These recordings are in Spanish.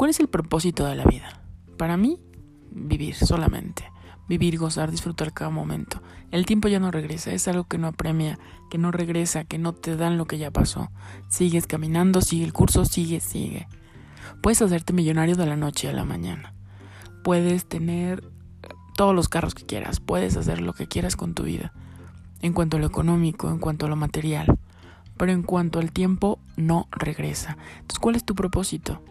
¿Cuál es el propósito de la vida? Para mí, vivir solamente. Vivir, gozar, disfrutar cada momento. El tiempo ya no regresa, es algo que no apremia, que no regresa, que no te dan lo que ya pasó. Sigues caminando, sigue el curso, sigue, sigue. Puedes hacerte millonario de la noche a la mañana. Puedes tener todos los carros que quieras, puedes hacer lo que quieras con tu vida. En cuanto a lo económico, en cuanto a lo material. Pero en cuanto al tiempo, no regresa. Entonces, ¿cuál es tu propósito?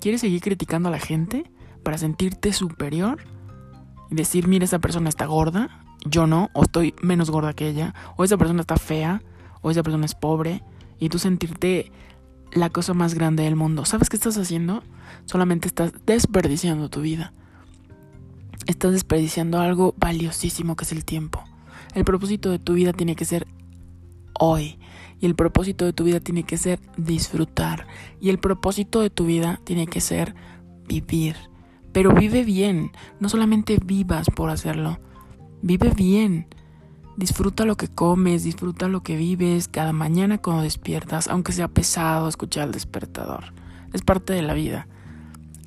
¿Quieres seguir criticando a la gente para sentirte superior? Y decir, mira, esa persona está gorda, yo no, o estoy menos gorda que ella, o esa persona está fea, o esa persona es pobre, y tú sentirte la cosa más grande del mundo. ¿Sabes qué estás haciendo? Solamente estás desperdiciando tu vida. Estás desperdiciando algo valiosísimo que es el tiempo. El propósito de tu vida tiene que ser hoy. Y el propósito de tu vida tiene que ser disfrutar. Y el propósito de tu vida tiene que ser vivir. Pero vive bien. No solamente vivas por hacerlo. Vive bien. Disfruta lo que comes, disfruta lo que vives cada mañana cuando despiertas, aunque sea pesado escuchar el despertador. Es parte de la vida.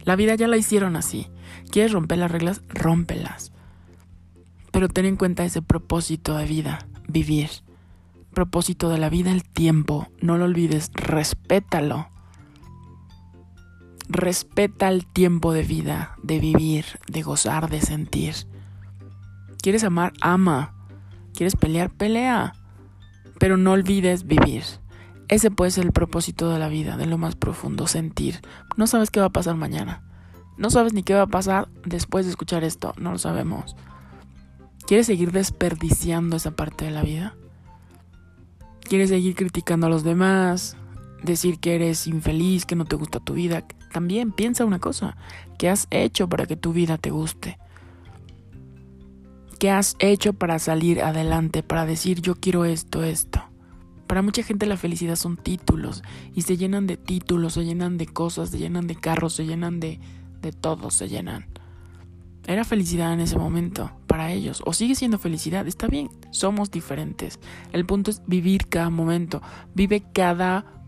La vida ya la hicieron así. ¿Quieres romper las reglas? Rómpelas. Pero ten en cuenta ese propósito de vida, vivir. Propósito de la vida, el tiempo. No lo olvides, respétalo. Respeta el tiempo de vida, de vivir, de gozar, de sentir. ¿Quieres amar? Ama. ¿Quieres pelear? Pelea. Pero no olvides vivir. Ese puede ser el propósito de la vida, de lo más profundo, sentir. No sabes qué va a pasar mañana. No sabes ni qué va a pasar después de escuchar esto. No lo sabemos. ¿Quieres seguir desperdiciando esa parte de la vida? ¿Quieres seguir criticando a los demás? Decir que eres infeliz, que no te gusta tu vida. También piensa una cosa. ¿Qué has hecho para que tu vida te guste? ¿Qué has hecho para salir adelante? Para decir yo quiero esto, esto. Para mucha gente la felicidad son títulos y se llenan de títulos, se llenan de cosas, se llenan de carros, se llenan de, de todo, se llenan. Era felicidad en ese momento para ellos, o sigue siendo felicidad, está bien, somos diferentes. El punto es vivir cada momento, vive cada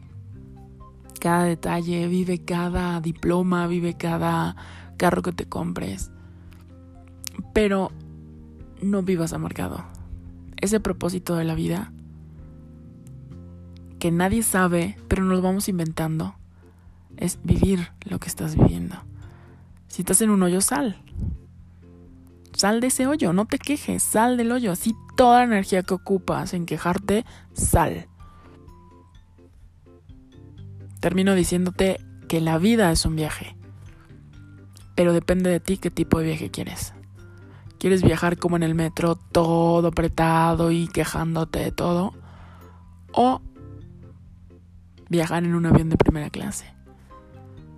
cada detalle, vive cada diploma, vive cada carro que te compres. Pero no vivas amargado. Ese propósito de la vida que nadie sabe, pero nos vamos inventando, es vivir lo que estás viviendo. Si estás en un hoyo, sal. Sal de ese hoyo, no te quejes, sal del hoyo. Así toda la energía que ocupas en quejarte, sal. Termino diciéndote que la vida es un viaje. Pero depende de ti qué tipo de viaje quieres. ¿Quieres viajar como en el metro, todo apretado y quejándote de todo? ¿O viajar en un avión de primera clase?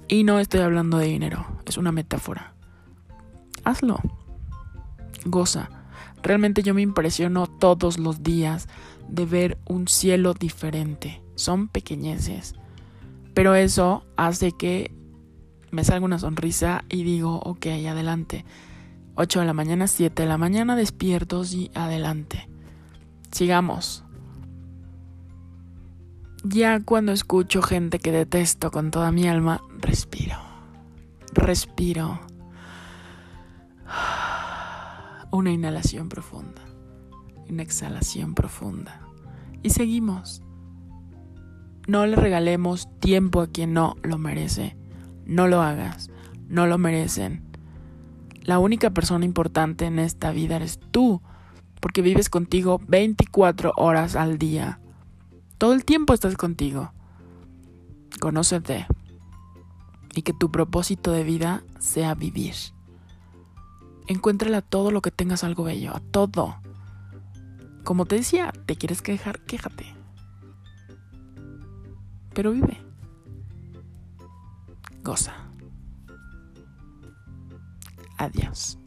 Y no estoy hablando de dinero, es una metáfora. Hazlo goza. Realmente yo me impresiono todos los días de ver un cielo diferente. Son pequeñeces. Pero eso hace que me salga una sonrisa y digo, ok, adelante. 8 de la mañana, 7 de la mañana, despiertos y adelante. Sigamos. Ya cuando escucho gente que detesto con toda mi alma, respiro. Respiro una inhalación profunda, una exhalación profunda. Y seguimos. No le regalemos tiempo a quien no lo merece. No lo hagas. No lo merecen. La única persona importante en esta vida eres tú, porque vives contigo 24 horas al día. Todo el tiempo estás contigo. Conócete. Y que tu propósito de vida sea vivir. Encuéntrale a todo lo que tengas algo bello, a todo. Como te decía, te quieres quejar, quéjate. Pero vive. Goza. Adiós.